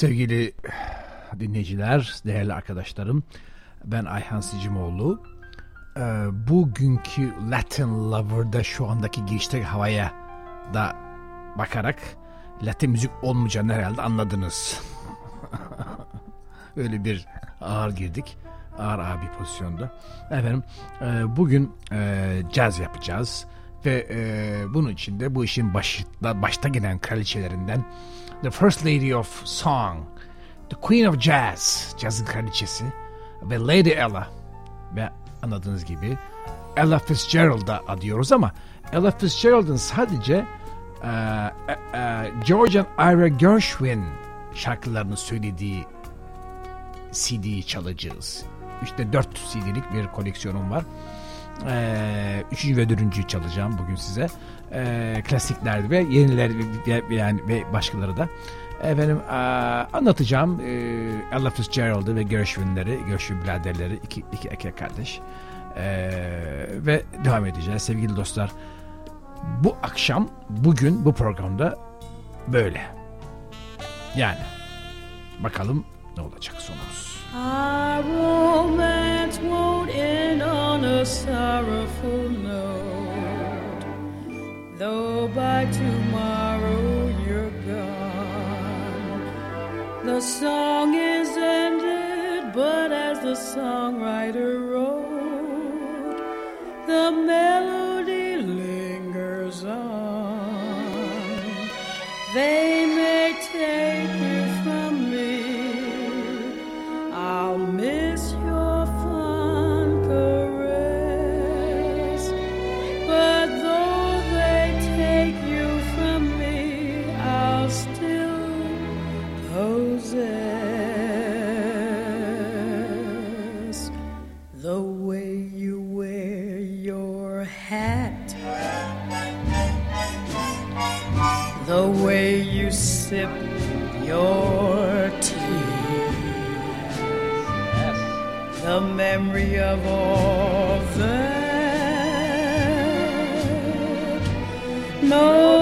Sevgili dinleyiciler, değerli arkadaşlarım, ben Ayhan Sicimoğlu. Ee, bugünkü Latin Lover'da şu andaki girişte havaya da bakarak Latin müzik olmayacağını herhalde anladınız. Öyle bir ağır girdik. Ağır bir pozisyonda. Efendim e, bugün e, caz yapacağız. Ve e, bunun için de bu işin başta, başta gelen kraliçelerinden The First Lady of Song, The Queen of Jazz, cazın kraliçesi ve Lady Ella ve anladığınız gibi Ella Fitzgerald'a adıyoruz ama Ella Fitzgerald'ın sadece e, e, e, George and Ira Gershwin şarkılarını söylediği CD'yi çalacağız. İşte 4 CD'lik bir koleksiyonum var. Ee, üçüncü ve dördüncüyü çalacağım bugün size. Ee, klasikler ve yeniler yani ve başkaları da. Efendim e, anlatacağım e, Ella Fitzgerald'ı ve Gershwin'leri, Gershwin biraderleri iki, iki erkek kardeş. E, ve devam edeceğiz sevgili dostlar. Bu akşam, bugün bu programda böyle. Yani bakalım ne olacak sonumuz. Our romance won't end on a sorrowful note, though by tomorrow you're gone. The song is ended, but as the songwriter voce. É. não.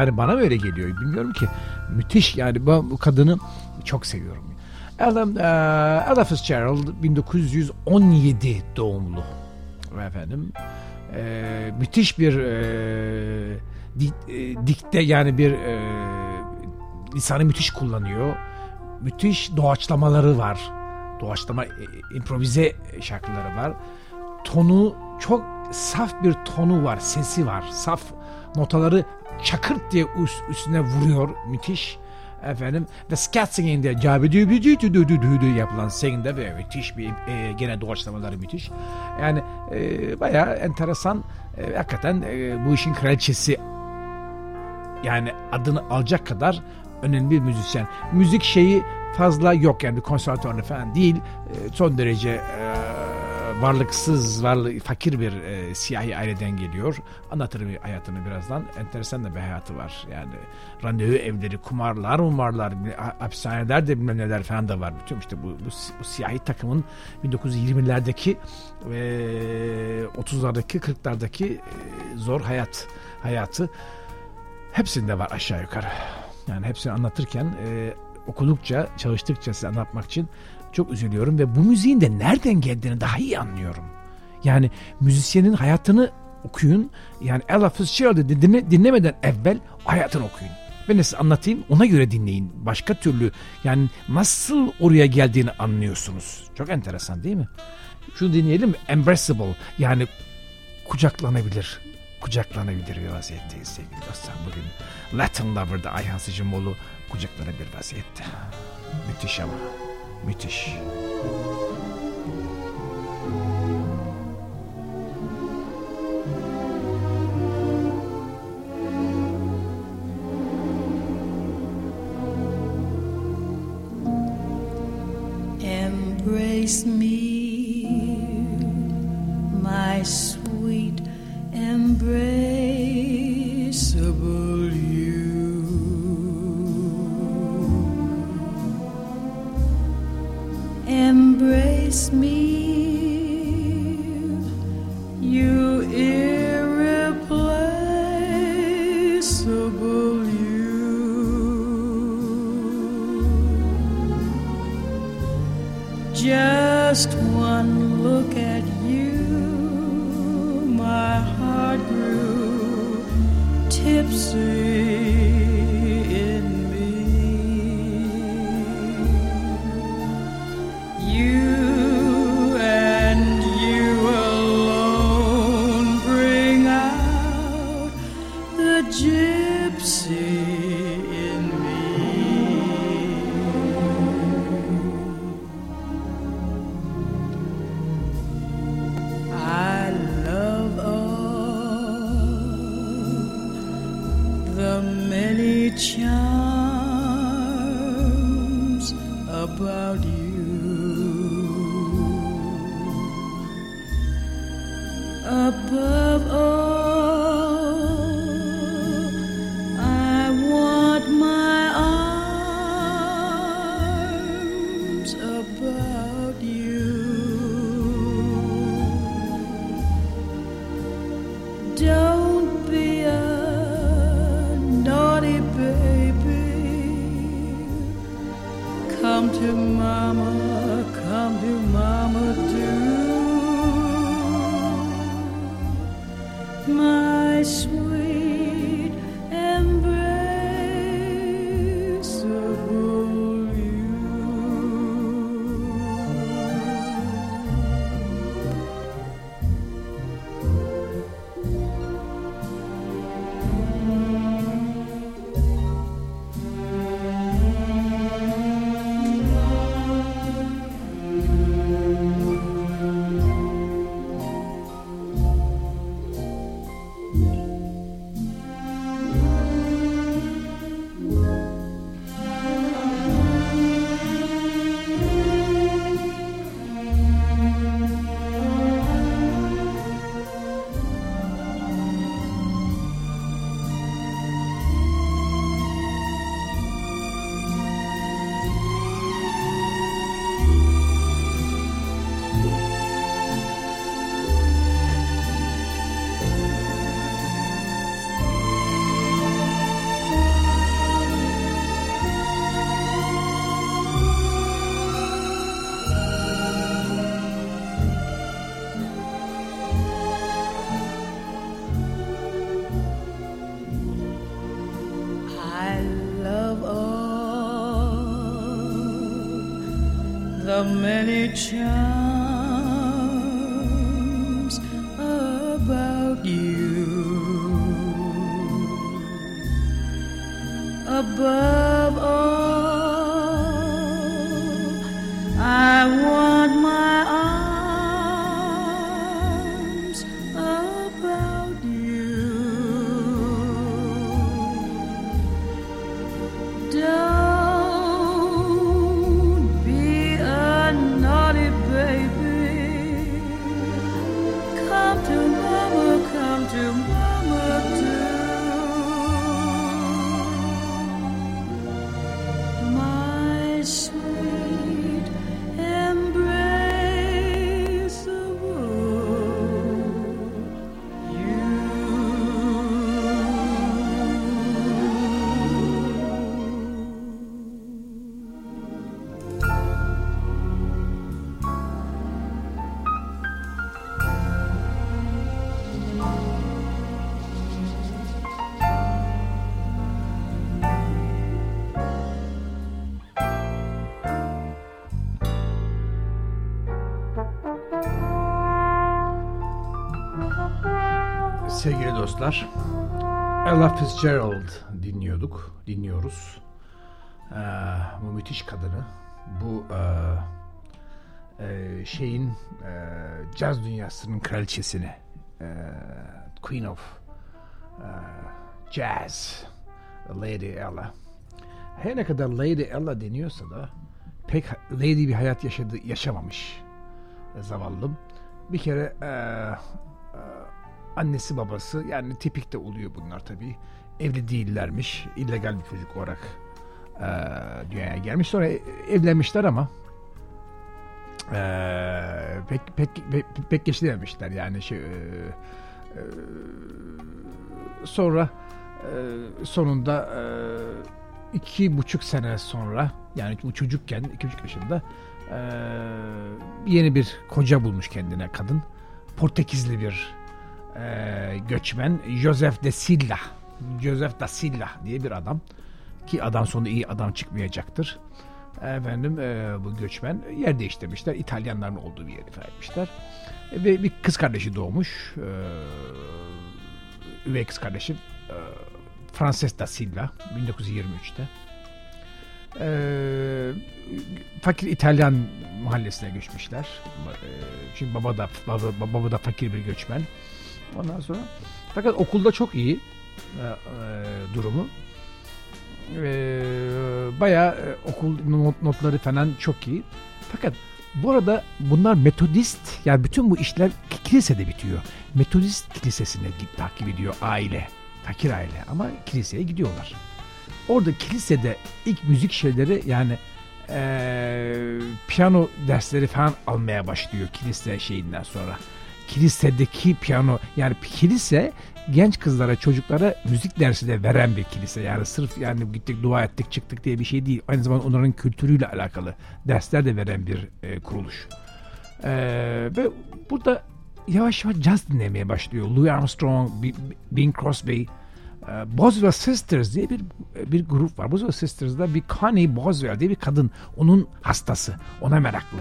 Yani bana mı öyle geliyor bilmiyorum ki. Müthiş yani ben bu kadını çok seviyorum. Ella, e, Ella Fitzgerald 1917 doğumlu. Efendim e, müthiş bir e, di- e, dikte yani bir e, lisanı müthiş kullanıyor. Müthiş doğaçlamaları var. Doğaçlama, e, improvize şarkıları var. Tonu çok saf bir tonu var, sesi var. Saf notaları çakırt diye üst, üstüne vuruyor. Müthiş. Efendim ve scat singing'de cabidü yapılan singing'de ve müthiş bir e, gene doğaçlamaları müthiş. Yani e, bayağı enteresan. E, hakikaten e, bu işin kraliçesi yani adını alacak kadar önemli bir müzisyen. Müzik şeyi fazla yok yani bir konservatuarlı falan değil. E, son derece e, varlıksız, varlık, fakir bir e, siyahi aileden geliyor. Anlatırım hayatını birazdan. Enteresan da bir hayatı var. Yani randevu evleri, kumarlar, umarlar, hapishaneler de bilmem neler falan da var. Bütün işte bu, bu, bu siyahi takımın 1920'lerdeki ve 30'lardaki, 40'lardaki e, zor hayat hayatı hepsinde var aşağı yukarı. Yani hepsini anlatırken e, okudukça, çalıştıkça size anlatmak için çok üzülüyorum ve bu müziğin de nereden geldiğini daha iyi anlıyorum. Yani müzisyenin hayatını okuyun. Yani Ella Fitzgerald'ı dinle, dinlemeden evvel hayatını okuyun. Ben size anlatayım ona göre dinleyin. Başka türlü yani nasıl oraya geldiğini anlıyorsunuz. Çok enteresan değil mi? Şunu dinleyelim? Embraceable yani kucaklanabilir. Kucaklanabilir bir vaziyetteyiz sevgili dostlar. Bugün Latin Lover'da Ayhan Sicimoğlu kucaklanabilir vaziyette. Müthiş ama. Müthiş. Embrace me, to mama, you above. Dostlar, Ella Fitzgerald dinliyorduk, dinliyoruz. Ee, bu müthiş kadını, bu e, e, şeyin e, caz dünyasının kraliçesini, e, Queen of e, Jazz, Lady Ella. Her ne kadar Lady Ella deniyorsa da pek lady bir hayat yaşadı, yaşamamış e, zavallım. Bir kere e, annesi babası yani tipik de oluyor bunlar tabii. Evli değillermiş. illegal bir çocuk olarak e, dünyaya gelmiş. Sonra e- evlenmişler ama e, pek pek pek, pek geçirememişler yani şey e, e, sonra e, sonunda iki buçuk sene sonra yani bu çocukken iki buçuk yaşında yeni bir koca bulmuş kendine kadın. Portekizli bir e, göçmen Joseph de Silla Joseph da Silla diye bir adam ki adam sonunda iyi adam çıkmayacaktır. Efendim e, bu göçmen yer değiştirmişler. İtalyanların olduğu bir yeri vermişler. E, ve bir kız kardeşi doğmuş. E, üvey kız kardeşi e, Frances da Silla 1923'te. E, fakir İtalyan mahallesine göçmüşler. E, çünkü baba da baba, baba da fakir bir göçmen. Ondan sonra fakat okulda çok iyi e, e, durumu. E, bayağı e, okul not- notları falan çok iyi. Fakat bu arada bunlar metodist yani bütün bu işler kilisede bitiyor. Metodist kilisesine takip ediyor aile. Fakir aile ama kiliseye gidiyorlar. Orada kilisede ilk müzik şeyleri yani eee, piyano dersleri falan almaya başlıyor kilise şeyinden sonra. Kilisedeki piyano yani kilise genç kızlara çocuklara müzik dersi de veren bir kilise. Yani sırf yani gittik dua ettik çıktık diye bir şey değil. Aynı zamanda onların kültürüyle alakalı dersler de veren bir e, kuruluş. Ee, ve burada yavaş yavaş caz dinlemeye başlıyor. Louis Armstrong, Bing Crosby, e, Boswell Sisters diye bir bir grup var. Boswell Sisters'da bir Connie Boswell diye bir kadın. Onun hastası. Ona meraklı.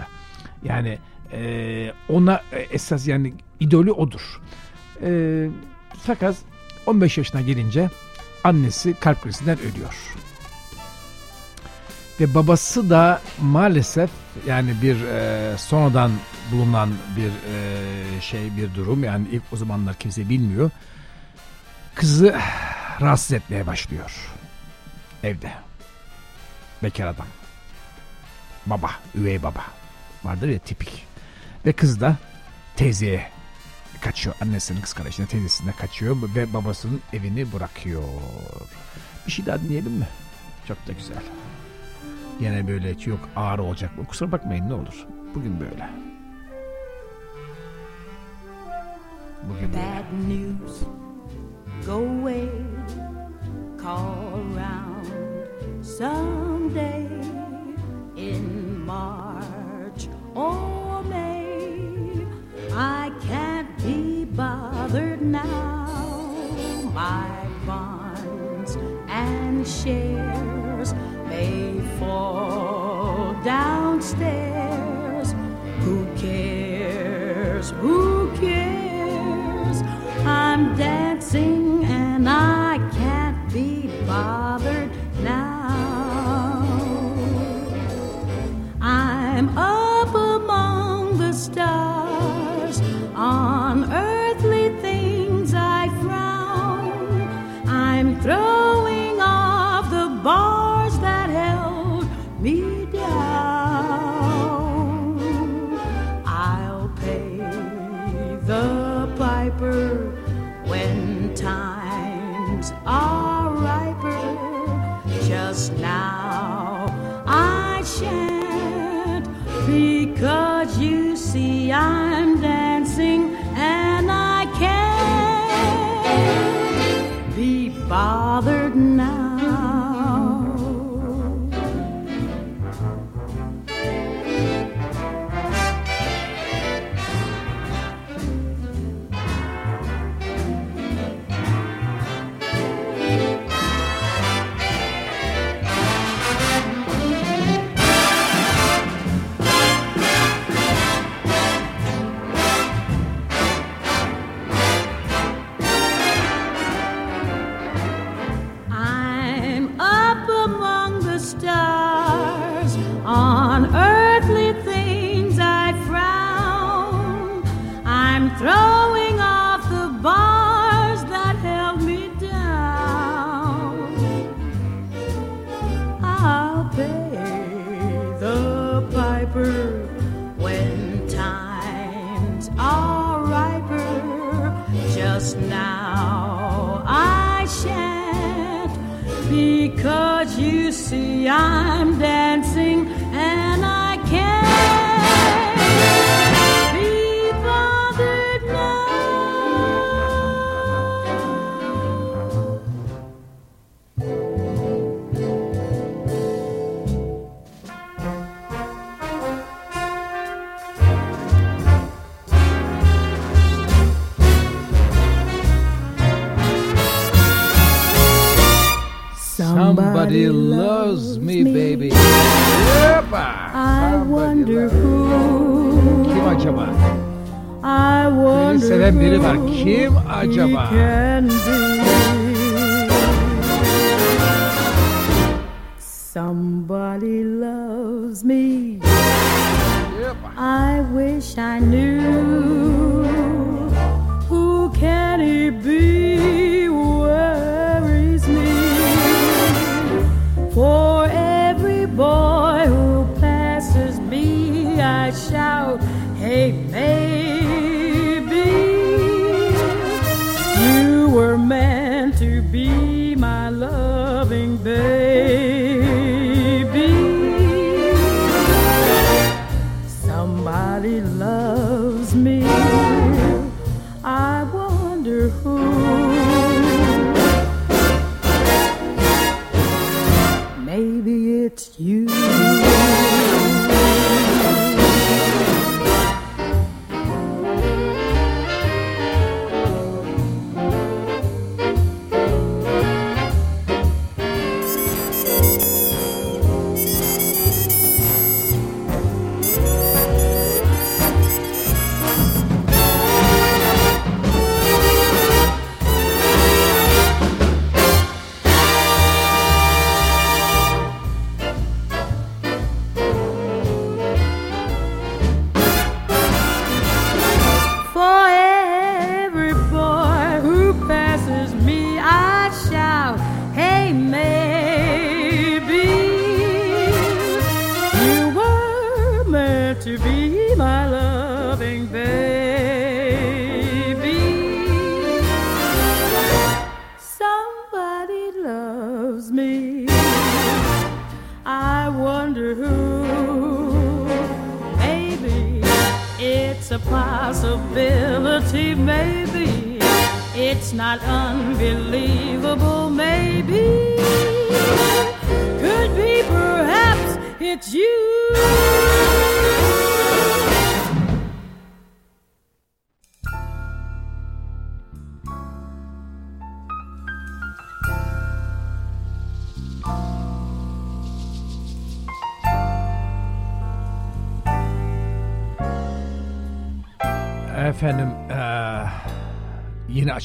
Yani e, ona esas yani idolü odur. E, fakat 15 yaşına gelince annesi kalp krizinden ölüyor. Ve babası da maalesef yani bir e, sonradan bulunan bir e, şey bir durum yani ilk o zamanlar kimse bilmiyor. Kızı rahatsız etmeye başlıyor evde. Bekar adam. Baba, üvey baba. Vardır ya tipik. Ve kız da teyzeye kaçıyor. Annesinin kız kardeşine teyzesine kaçıyor ve babasının evini bırakıyor. Bir şey daha dinleyelim mi? Çok da güzel. Yine böyle çok ağır olacak. Kusura bakmayın ne olur. Bugün böyle. Bugün böyle. Bad news, go away, call round someday in March or May. I can't be bothered now. My bonds and shares may fall downstairs. Who cares? Who cares? I'm dancing and I can't be bothered now. I'm up. you see I'm dead. Kim acaba?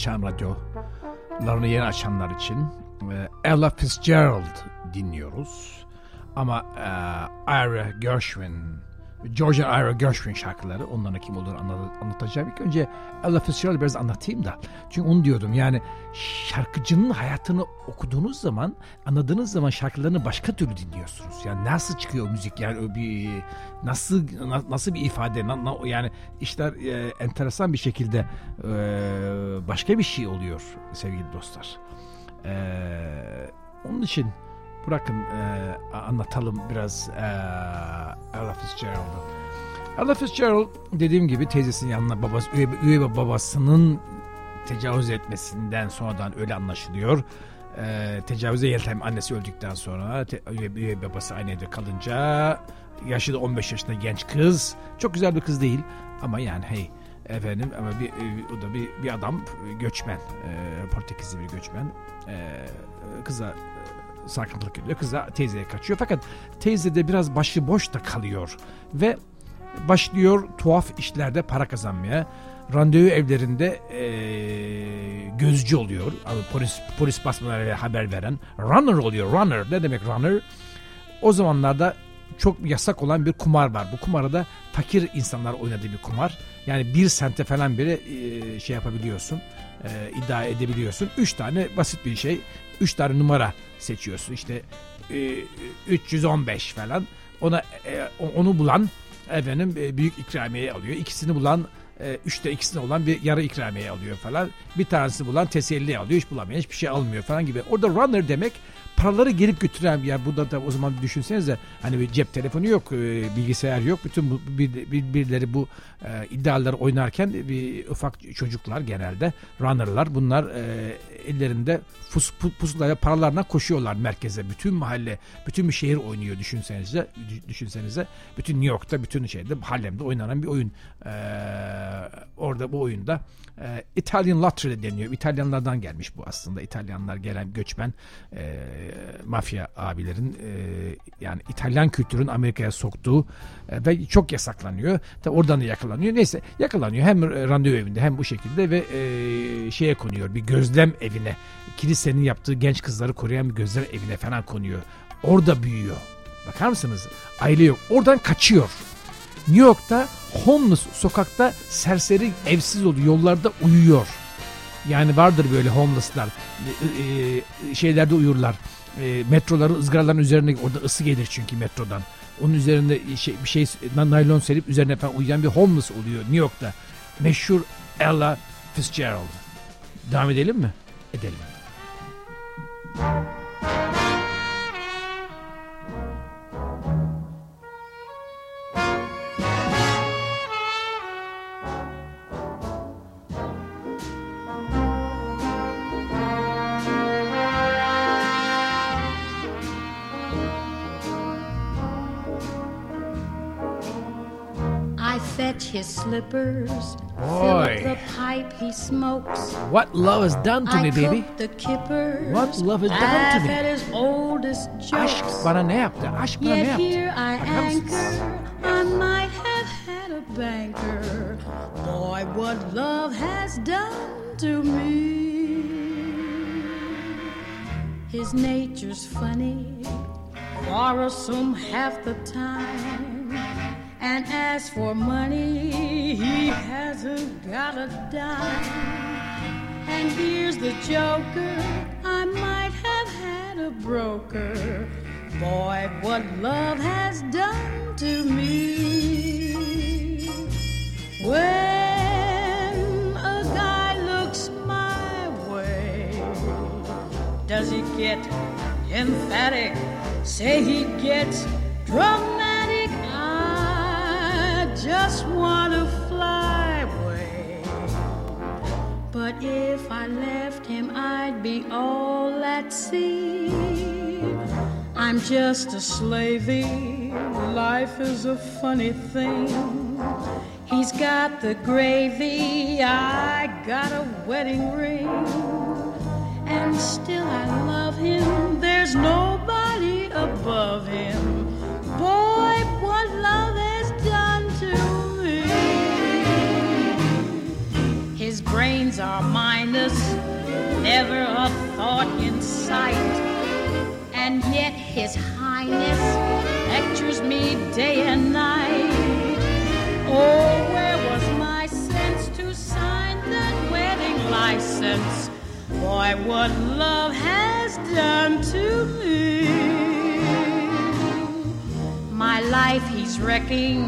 Açan radyolarını yeni açanlar için e, Ella Fitzgerald dinliyoruz. Ama e, Ira Gershwin and Ira Gershwin şarkıları. Onların kim olduğunu anla- anlatacağım. İlk önce Ella Fitzgerald'ı biraz anlatayım da. Çünkü onu diyordum yani şarkıcının hayatını okuduğunuz zaman anladığınız zaman şarkılarını başka türlü dinliyorsunuz. Yani nasıl çıkıyor müzik yani bir nasıl na- nasıl bir ifade yani işler e, enteresan bir şekilde e, başka bir şey oluyor sevgili dostlar. E, onun için bırakın e, anlatalım biraz e, Ella Fitzgerald'ı. Ella Fitzgerald dediğim gibi teyzesinin yanına babası, üye, üye babasının tecavüz etmesinden sonradan öyle anlaşılıyor. Ee, tecavüze yeltem annesi öldükten sonra te, üye, üye babası aynı evde kalınca yaşı da 15 yaşında genç kız. Çok güzel bir kız değil ama yani hey efendim ama bir, o da bir, bir adam göçmen e, Portekizli bir göçmen e, kıza e, sarkıntılık ediyor. Kız da teyzeye kaçıyor. Fakat teyze de biraz başı boş da kalıyor. Ve başlıyor tuhaf işlerde para kazanmaya. Randevu evlerinde eee, gözcü oluyor. Polis polis basmalarıyla haber veren. Runner oluyor. Runner. Ne demek runner? O zamanlarda çok yasak olan bir kumar var. Bu kumara da fakir insanlar oynadığı bir kumar. Yani bir sente falan bile eee, şey yapabiliyorsun. eee, iddia edebiliyorsun. Üç tane basit bir şey. Üç tane numara seçiyorsun. İşte eee, 315 falan. Ona eee, onu bulan efendim e, büyük ikramiye alıyor. İkisini bulan e, üçte ikisini olan bir yarı ikramiye alıyor falan. Bir tanesi bulan teselli alıyor. Hiç bulamayan hiçbir şey almıyor falan gibi. Orada runner demek paraları gelip götüren ya burada da o zaman düşünsenize hani bir cep telefonu yok, e, bilgisayar yok. Bütün bu bir, bir- birileri bu e, iddiaları oynarken bir ufak çocuklar genelde runnerlar bunlar e, ellerinde pus, pu- pusulayla paralarına koşuyorlar merkeze. Bütün mahalle, bütün bir şehir oynuyor düşünsenize. Düşünsenize. Bütün New York'ta, bütün şeyde Harlem'de oynanan bir oyun. E, orada bu oyunda e, Italian Lottery deniyor. İtalyanlardan gelmiş bu aslında. İtalyanlar gelen göçmen e, mafya abilerin e, yani İtalyan kültürün Amerika'ya soktuğu e, ve çok yasaklanıyor. Tabi oradan da yakalanıyor. Neyse yakalanıyor hem randevu evinde hem bu şekilde ve e, şeye konuyor bir gözlem evine. Kilisenin yaptığı genç kızları koruyan bir gözlem evine falan konuyor. Orada büyüyor. Bakar mısınız? Aile yok. Oradan kaçıyor. New York'ta homeless sokakta serseri evsiz oluyor. Yollarda uyuyor. Yani vardır böyle homeless'lar. E, e, şeylerde uyurlar. E, metroların ızgaraların üzerine orada ısı gelir çünkü metrodan. Onun üzerinde şey, bir şey naylon serip üzerine falan uyuyan bir homeless oluyor New York'ta. Meşhur Ella Fitzgerald. Devam edelim mi? Edelim. Fetch his slippers, Boy. the pipe he smokes. What love has done to I me baby? the kippers. What love has done to me? at his oldest jokes. bana ne yaptı? Aşk bana ne Yet here I anchor. I might have had a banker. Boy, what love has done to me. His nature's funny, quarrelsome half the time. And as for money, he hasn't got a dime. And here's the joker, I might have had a broker. Boy, what love has done to me. When a guy looks my way, does he get emphatic? Say he gets dramatic. Just want to fly away. But if I left him, I'd be all at sea. I'm just a slavey. Life is a funny thing. He's got the gravy, I got a wedding ring. And still I love him, there's nobody above him. Boy, what love brains are minus, never a thought in sight. And yet his highness lectures me day and night. Oh, where was my sense to sign that wedding license? Boy, what love has done to me. My life he's wrecking.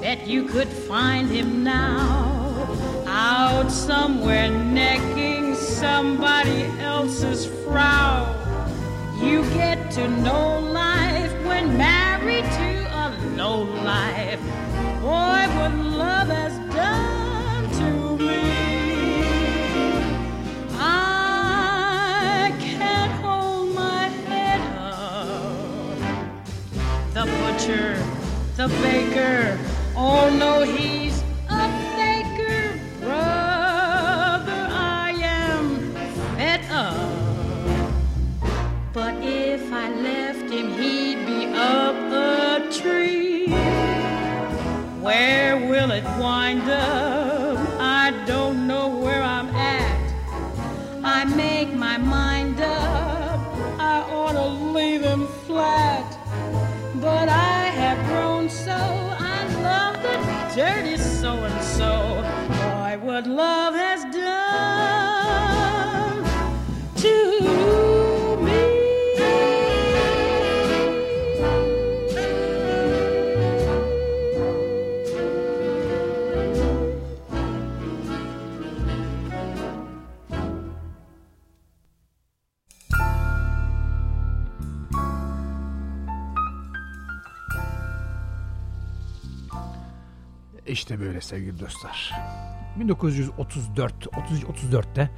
Bet you could find him now. Out somewhere necking somebody else's frown. You get to know life when married to a low life. Boy, what love has done to me. I can't hold my head up. The butcher, the baker, oh no, he's dirty so and so. Boy, what love has İşte böyle sevgili dostlar. 1934 30 34'te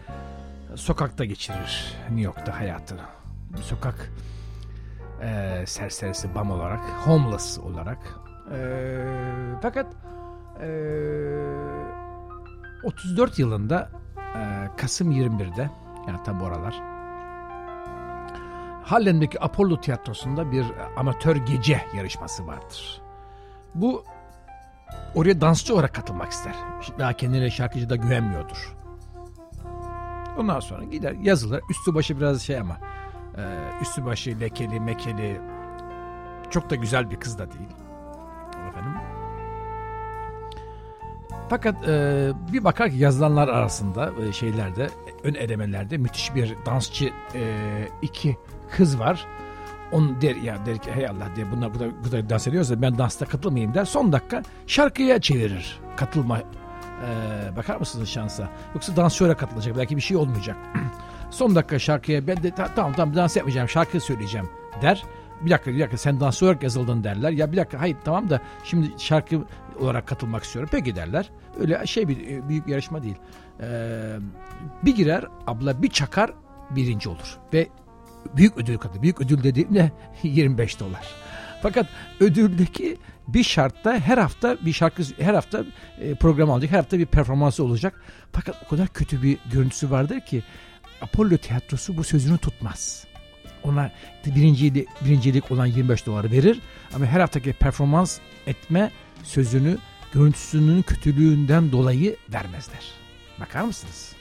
sokakta geçirir New York'ta hayatını. Sokak e, serserisi bam olarak, homeless olarak. E, fakat e, 34 yılında e, Kasım 21'de yani tam bu aralar Harlem'deki Apollo Tiyatrosu'nda bir amatör gece yarışması vardır. Bu oraya dansçı olarak katılmak ister. Daha kendine şarkıcı da güvenmiyordur. Ondan sonra gider yazılır. Üstü başı biraz şey ama e, üstü başı lekeli mekeli çok da güzel bir kız da değil. Efendim. Fakat e, bir bakar ki yazılanlar arasında e, şeylerde ön elemelerde müthiş bir dansçı e, iki kız var. On der ya der ki hey Allah diye bunlar bu da, bu da dans ediyorsa ben dansta katılmayayım der. Son dakika şarkıya çevirir katılma. Ee, bakar mısınız şansa? Yoksa dansöre katılacak belki bir şey olmayacak. Son dakika şarkıya ben de "Ta- tamam tamam dans yapmayacağım şarkı söyleyeceğim der. Bir dakika bir dakika sen dansöz olarak yazıldın derler. Ya bir dakika hayır tamam da şimdi şarkı olarak katılmak istiyorum. Peki derler. Öyle şey bir büyük yarışma değil. Ee, bir girer abla bir çakar birinci olur. Ve büyük ödül katı. Büyük ödül dediğimde 25 dolar. Fakat ödüldeki bir şartta her hafta bir şarkı her hafta e, program alacak. Her hafta bir performansı olacak. Fakat o kadar kötü bir görüntüsü vardır ki Apollo tiyatrosu bu sözünü tutmaz. Ona birincilik, birincilik olan 25 doları verir ama her haftaki performans etme sözünü görüntüsünün kötülüğünden dolayı vermezler. Bakar mısınız?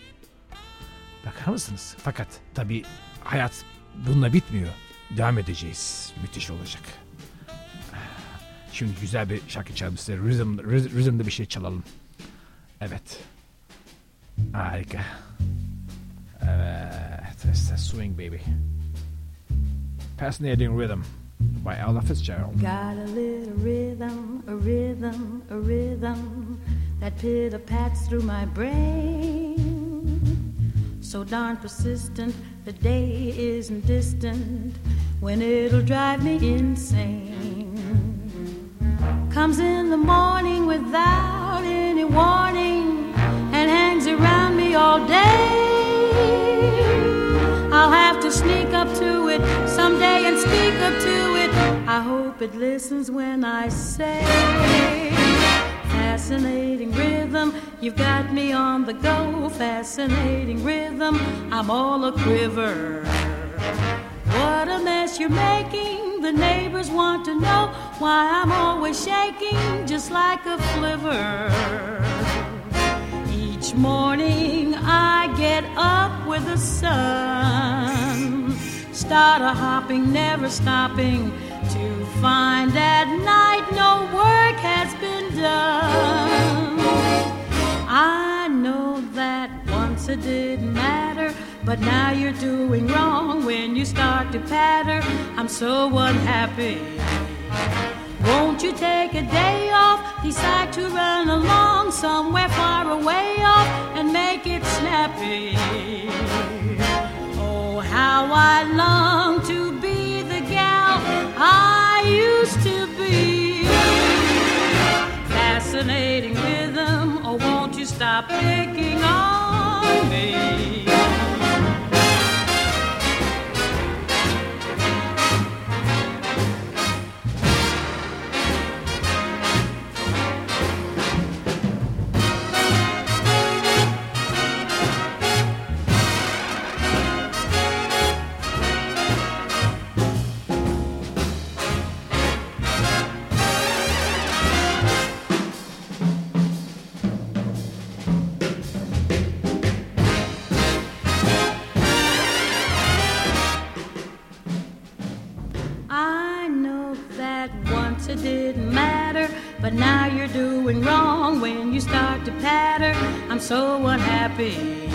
Bakar mısınız? Fakat tabii hayat bununla bitmiyor. Devam edeceğiz. Müthiş olacak. Şimdi güzel bir şarkı çalalım size. Rhythm, rhythm, rhythm'da bir şey çalalım. Evet. Harika. Evet. It's the swing baby. Fascinating Rhythm by Ella Fitzgerald. Got a little rhythm, a rhythm, a rhythm that pitter pats through my brain. So darn persistent, the day isn't distant when it'll drive me insane. Comes in the morning without any warning and hangs around me all day. I'll have to sneak up to it someday and speak up to it. I hope it listens when I say, Fascinating rhythm, you've got me on the go. Fascinating rhythm, I'm all a quiver. What a mess you're making. The neighbors want to know why I'm always shaking just like a flivver. Each morning I get up with the sun. Start a hopping, never stopping. to find at night no work has been done. I know that once it didn't matter, but now you're doing wrong when you start to patter. I'm so unhappy. Won't you take a day off? Decide to run along somewhere far away off and make it snappy. So unhappy.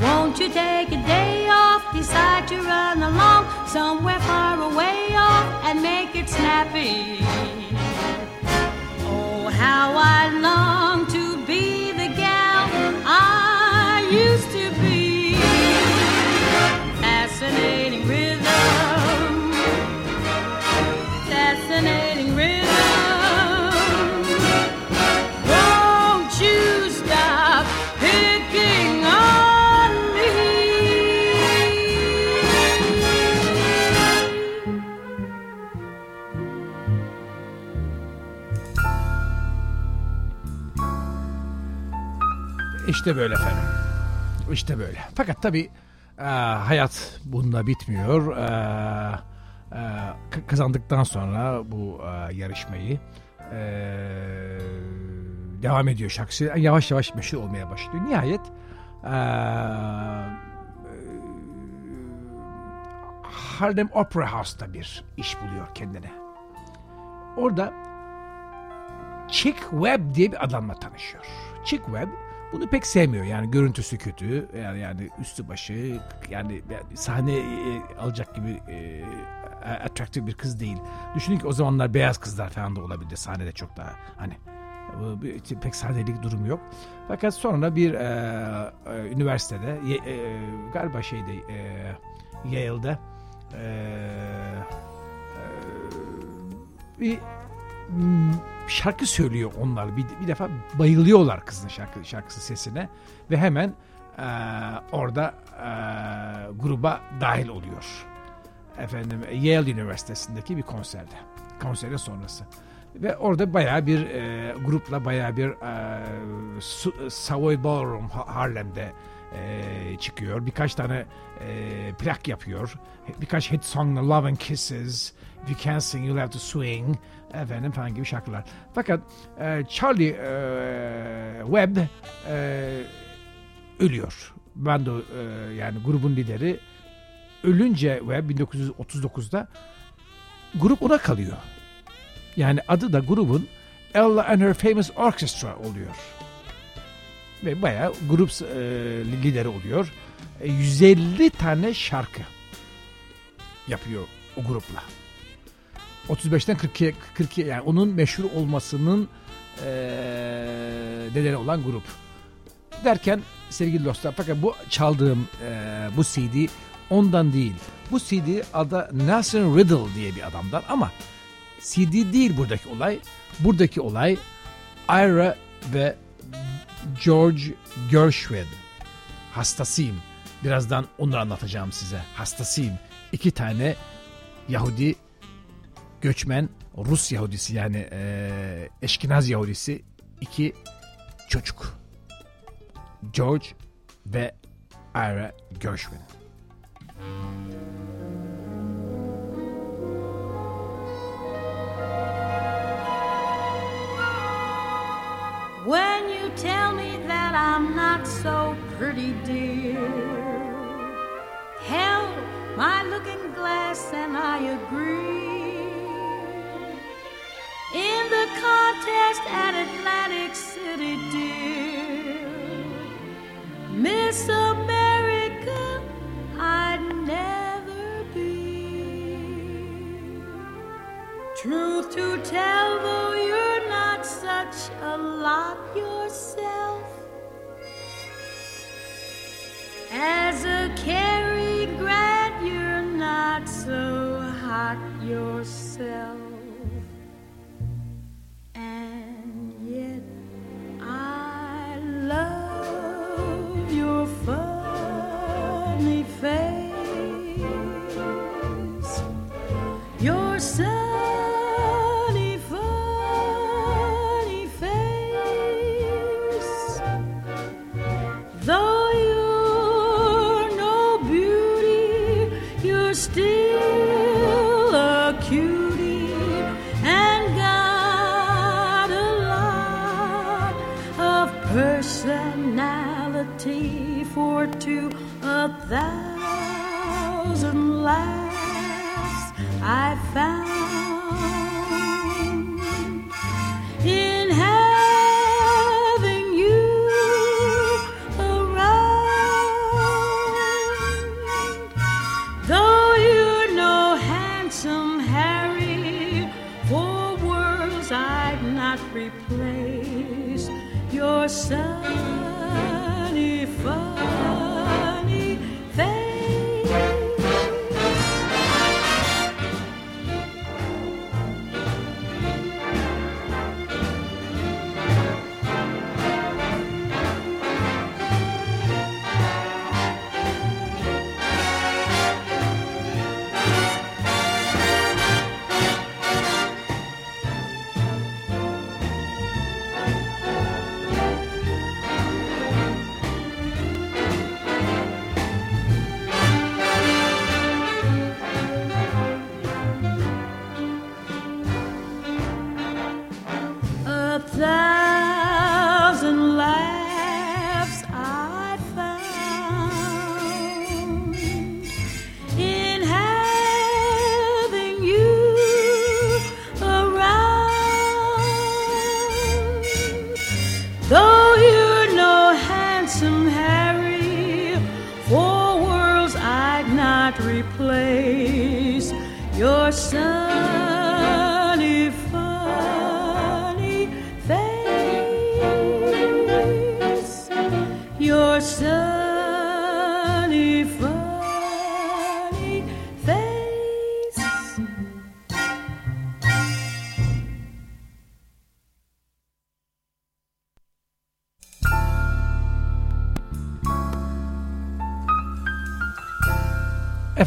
Won't you take a day off, decide to run along somewhere far away off and make it snappy? İşte böyle efendim. İşte böyle. Fakat tabii e, hayat bununla bitmiyor. E, e, kazandıktan sonra bu e, yarışmayı e, devam ediyor şarkısı. Yavaş yavaş meşhur olmaya başlıyor. Nihayet e, Harlem Opera House'ta bir iş buluyor kendine. Orada Chick Webb diye bir adamla tanışıyor. Chick Webb bunu pek sevmiyor. Yani görüntüsü kötü. Yani yani üstü başı yani, yani sahne e, alacak gibi e, atraktif bir kız değil. Düşünün ki o zamanlar beyaz kızlar falan da olabilir. Sahnede çok daha hani pek sahnelik durum yok. Fakat sonra bir e, e, üniversitede ye- e, galiba şeyde e, Yale'de e, e, bir m, şarkı söylüyor onlar. Bir, bir defa bayılıyorlar kızın şarkı şarkısı sesine ve hemen e, orada e, gruba dahil oluyor. Efendim Yale Üniversitesi'ndeki bir konserde. Konserin sonrası. Ve orada bayağı bir e, grupla bayağı bir e, Savoy Ballroom Ha- Harlem'de e, çıkıyor. Birkaç tane e, plak yapıyor. Birkaç hit song Love and Kisses, If You Can't Sing You'll Have to Swing efendim falan gibi şarkılar. Fakat e, Charlie e, Webb e, ölüyor. Bando e, yani grubun lideri ölünce Webb 1939'da grup ona kalıyor. Yani adı da grubun Ella and Her Famous Orchestra oluyor. Ve bayağı grup e, lideri oluyor. E, 150 tane şarkı yapıyor o grupla. 35'ten 40'ya 40'ya yani onun meşhur olmasının e, nedeni olan grup. Derken sevgili dostlar fakat bu çaldığım e, bu CD ondan değil. Bu CD adı Nelson Riddle diye bir adamdan ama CD değil buradaki olay. Buradaki olay Ira ve George Gershwin. Hastasıyım. Birazdan onları anlatacağım size. Hastasıyım. İki tane Yahudi göçmen Rus Yahudisi yani e, Eşkinaz Yahudisi iki çocuk. George ve Ira Gershwin. When you tell me that I'm not so pretty, dear, hell, my looking glass and I agree. The contest at Atlantic City, dear. Miss America, I'd never be. Truth to tell, though you're not such a lot yourself. As a Cary Grant, you're not so hot yourself.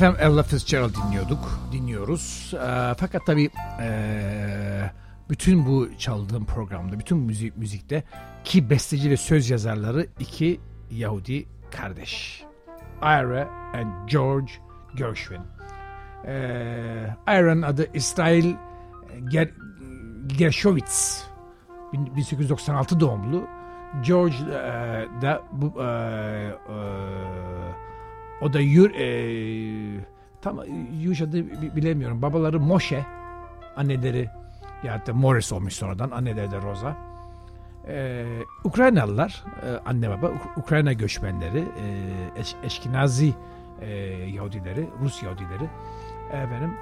Efendim Ella Fitzgerald dinliyorduk, dinliyoruz. Ee, fakat tabii ee, bütün bu çaldığım programda, bütün müzik müzikte ki besteci ve söz yazarları iki Yahudi kardeş. Ira and George Gershwin. Ee, Ira'nın adı İsrail Ger Gershowitz. 1896 doğumlu. George ee, da bu ee, ee, o da yür, e, tam Yuş adı bi- bilemiyorum. Babaları Moshe, anneleri ya da Morris olmuş sonradan. Anneleri de Rosa. E, Ukraynalılar, e, anne baba, Uk- Ukrayna göçmenleri, e, eş, Eşkinazi e, Yahudileri, Rus Yahudileri. Efendim,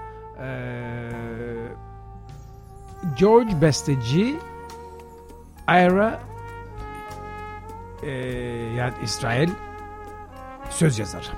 e, George besteci, Ira e, yani İsrail söz yazar.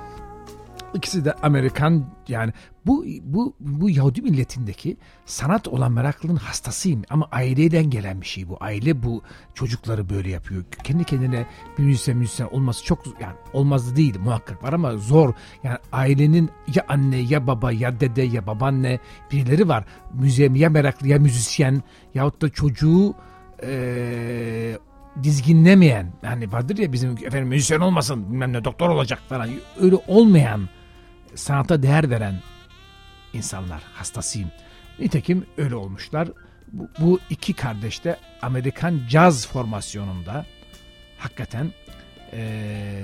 İkisi de Amerikan yani bu bu bu Yahudi milletindeki sanat olan meraklının hastasıyım ama aileden gelen bir şey bu. Aile bu çocukları böyle yapıyor. Kendi kendine bir müzisyen müzisyen olması çok yani olmazdı değil muhakkak var ama zor. Yani ailenin ya anne ya baba ya dede ya babaanne birileri var. Müziğe ya meraklı ya müzisyen yahut da çocuğu eee dizginlemeyen hani vardır ya bizim efendim müzisyen olmasın bilmem ne doktor olacak falan öyle olmayan sanata değer veren insanlar hastasıyım. Nitekim öyle olmuşlar. Bu, bu iki kardeş de Amerikan caz formasyonunda hakikaten eee,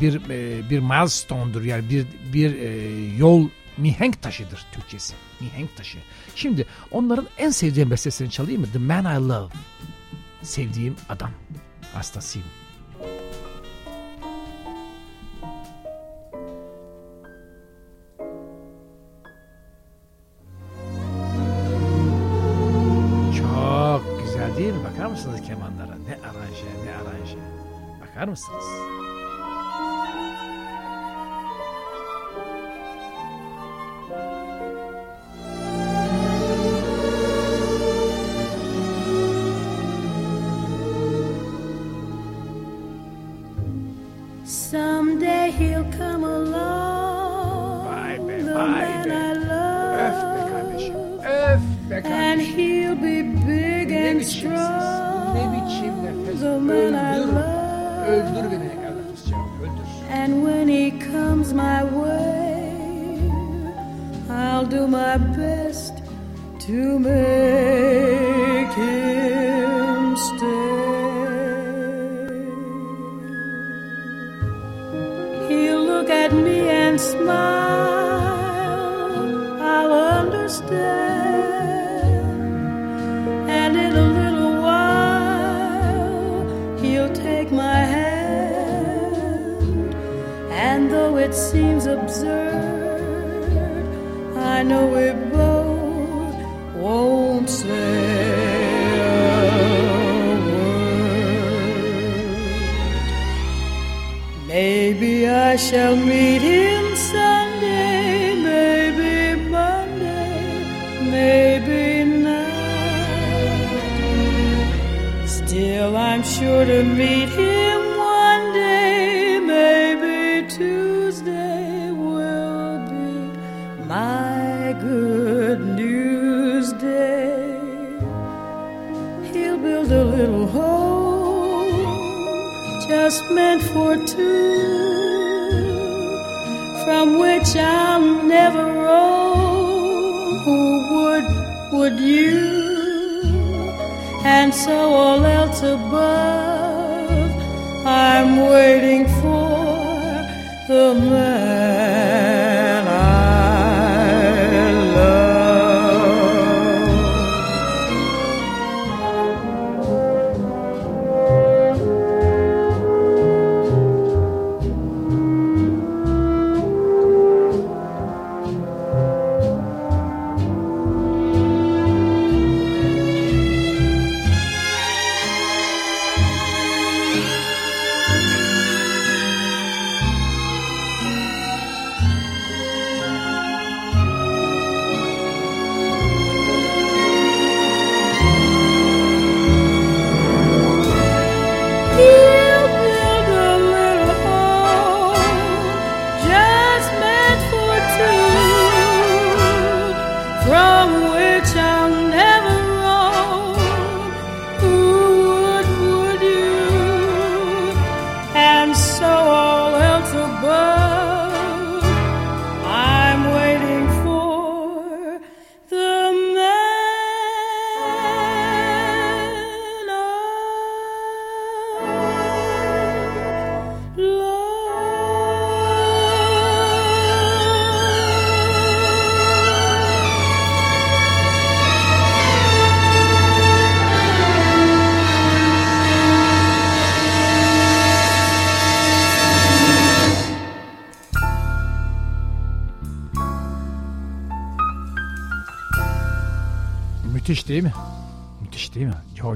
bir eee, bir milestone'dur yani bir bir eee, yol mihenk taşıdır Türkçesi. Mihenk taşı. Şimdi onların en sevdiğim bestesini çalayım mı? The Man I Love. Sevdiğim adam. Hastasıyım. Mısınız kemanlara? Ne aranje, ne aranje. Bakar mısınız? Someday he'll come along. Vay be, vay be. I Öf be love. kardeşim. Öf be And he'll be big and ses, strong. Comes my way, I'll do my best to make I shall meet him would you? And so all else above, I'm waiting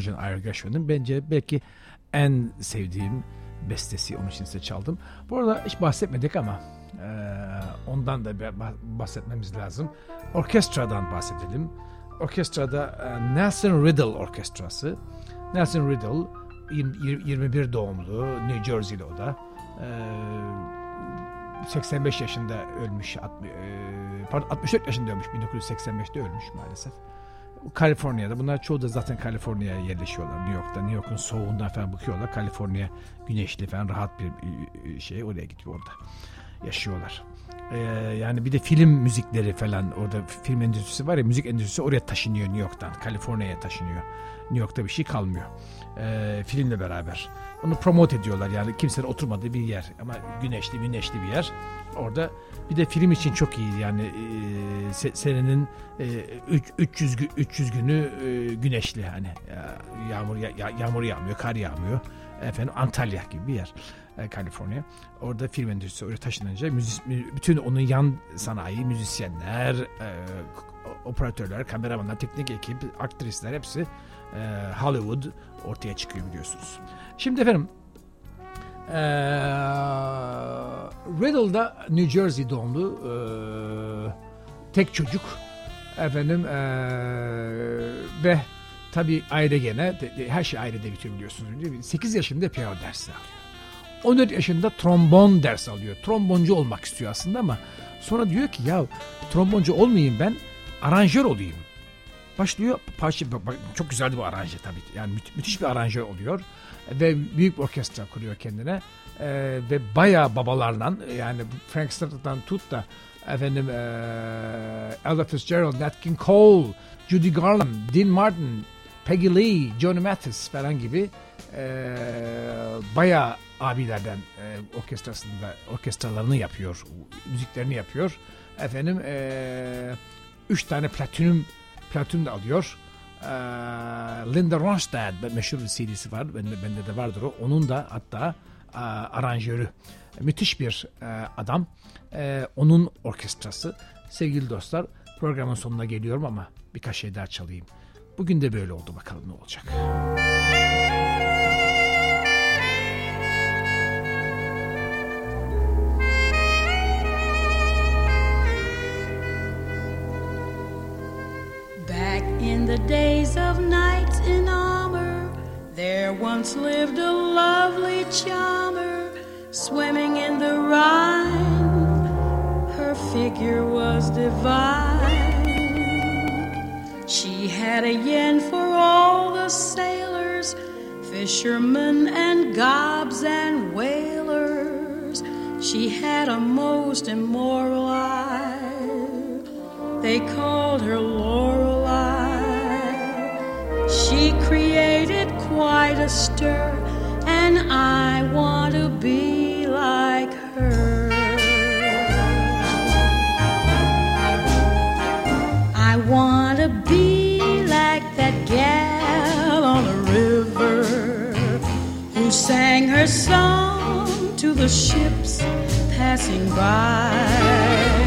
değil mi? Georgian Irgation'ın bence belki en sevdiğim bestesi onun için size çaldım. Bu arada hiç bahsetmedik ama eee, ondan da bahsetmemiz lazım. Orkestradan bahsedelim. Orkestrada eee, Nelson Riddle Orkestrası. Nelson Riddle 20 21 doğumlu New Jersey'li o da. Eee 85 yaşında ölmüş, alt- eee, pardon 64 yaşında ölmüş, 1985'te ölmüş maalesef. Kaliforniya'da bunlar çoğu da zaten Kaliforniya'ya yerleşiyorlar. New York'ta, New York'un soğuğundan falan bakıyorlar. Kaliforniya güneşli falan rahat bir e, şey oraya gidiyor orada. yaşıyorlar. Ee, yani bir de film müzikleri falan orada film endüstrisi var ya müzik endüstrisi oraya taşınıyor New York'tan. Kaliforniya'ya taşınıyor. New York'ta bir şey kalmıyor. Ee, filmle beraber. Onu promote ediyorlar yani kimsenin oturmadığı bir yer ama güneşli güneşli bir yer. Orada bir de film için çok iyi yani e, se- senenin e, üç- 300 gü- 300 günü e, güneşli hani Ya- yağmur ya- ya- yağmur yağmıyor, kar yağmıyor. Efendim Antalya gibi bir yer. e, Kaliforniya. Orada film endüstrisi oraya taşınınca müzis- mü- bütün onun yan sanayi, müzisyenler, e, operatörler, kameramanlar, teknik ekip, aktrisler hepsi e, Hollywood ortaya çıkıyor biliyorsunuz. Şimdi efendim ee, Riddle'da New Jersey doğumlu ee, tek çocuk efendim ee, ve tabi aile gene her şey ailede bitiyor biliyorsunuz. Değil mi? 8 yaşında piyano dersi alıyor. 14 yaşında trombon dersi alıyor. Tromboncu olmak istiyor aslında ama sonra diyor ki ya tromboncu olmayayım ben aranjör olayım. Başlıyor parça çok güzel bir aranje tabii. Yani mü- müthiş bir aranje oluyor ve büyük bir orkestra kuruyor kendine. Ee, ve bayağı babalarla yani Frank Sinatra'dan tut da efendim ee, Ella Fitzgerald, Nat King Cole, Judy Garland, Dean Martin, Peggy Lee, Johnny Mathis falan gibi ee, bayağı abilerden ee, orkestrasında orkestralarını yapıyor, müziklerini yapıyor. Efendim ee, üç tane platinum platin de alıyor. Ee, Linda Ronstadt meşhur bir CD'si var. Bende, bende de vardır o. Onun da hatta e, aranjörü. Müthiş bir e, adam. E, onun orkestrası. Sevgili dostlar programın sonuna geliyorum ama birkaç şey daha çalayım. Bugün de böyle oldu bakalım ne olacak. Back in the days of knights in armor, there once lived a lovely charmer swimming in the Rhine. Her figure was divine. She had a yen for all the sailors, fishermen and gobs and whalers. She had a most immoral eye. They called her Lorelei. She created quite a stir, and I want to be like her. I want to be like that gal on the river who sang her song to the ships passing by.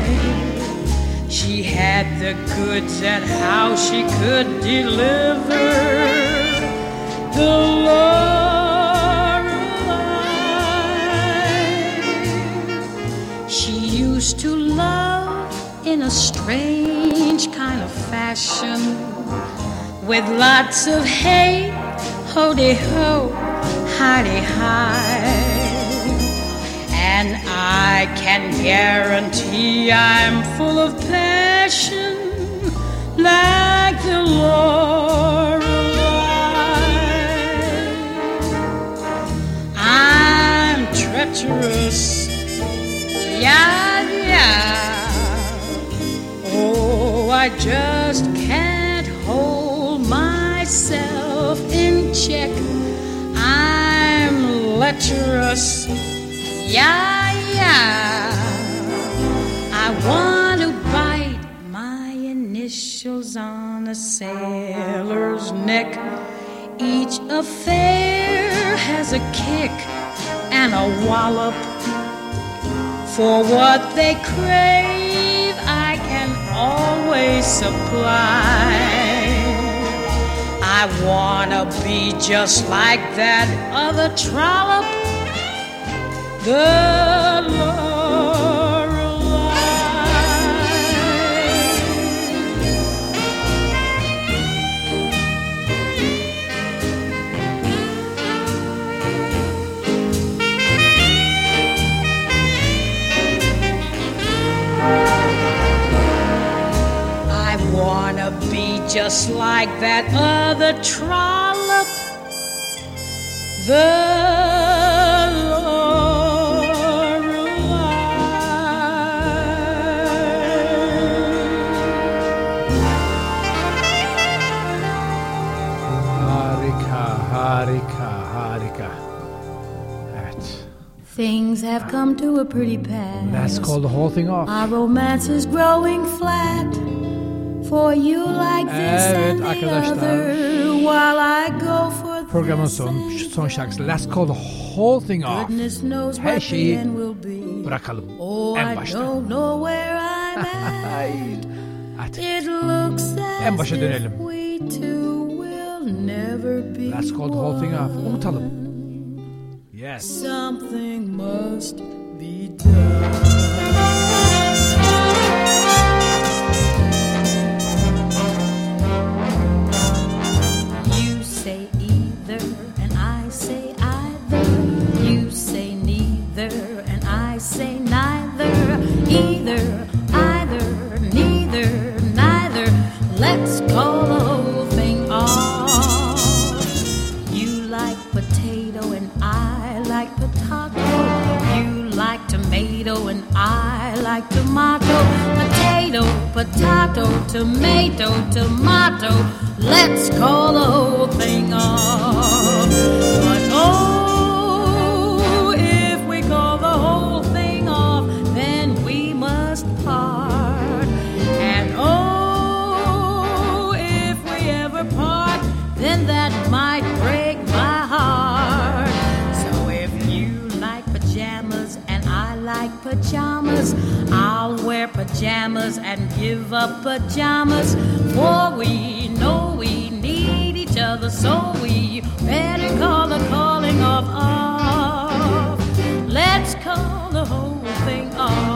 She had the goods and how she could deliver the Lorelei. She used to love in a strange kind of fashion with lots of hate, ho-de ho, hi-de hi. I can guarantee I'm full of passion like the Lorelei. I'm treacherous, yeah, yeah. Oh, I just can't hold myself in check. I'm lecherous. Yeah. I want to bite my initials on a sailor's neck. Each affair has a kick and a wallop. For what they crave, I can always supply. I wanna be just like that other trollop the just like that other trollop. The have come to a pretty pass. Let's call the whole thing off. Our romance is growing flat. For you like this Evet and the other, while I go for Programın son, son şarkısı Let's call the whole thing off. Her şeyi. Bırakalım Oh, en başta. Hadi. En başa dönelim. Let's call the whole thing off. Unutalım. Yes. Something must be done. Potato, tomato, tomato. Let's call the whole thing off. Pajamas and give up pajamas. For we know we need each other, so we better call the calling off off. Let's call the whole thing off.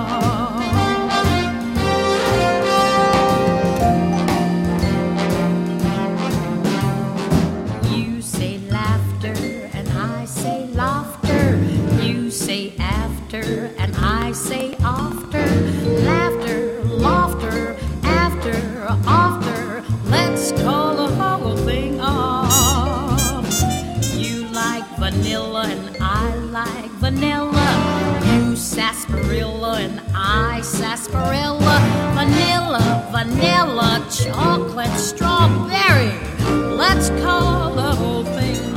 Sarsaparilla. Vanilla, vanilla, chocolate, strawberry. Let's call the whole thing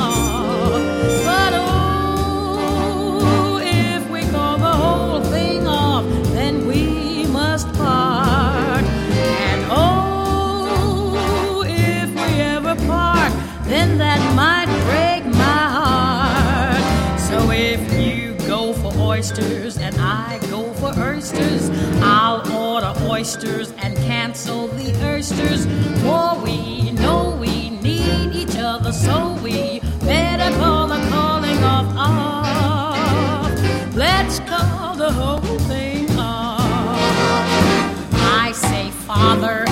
oysters and I go for oysters, I'll order oysters and cancel the oysters. For we know we need each other, so we better call the calling off off. Let's call the whole thing off. I say father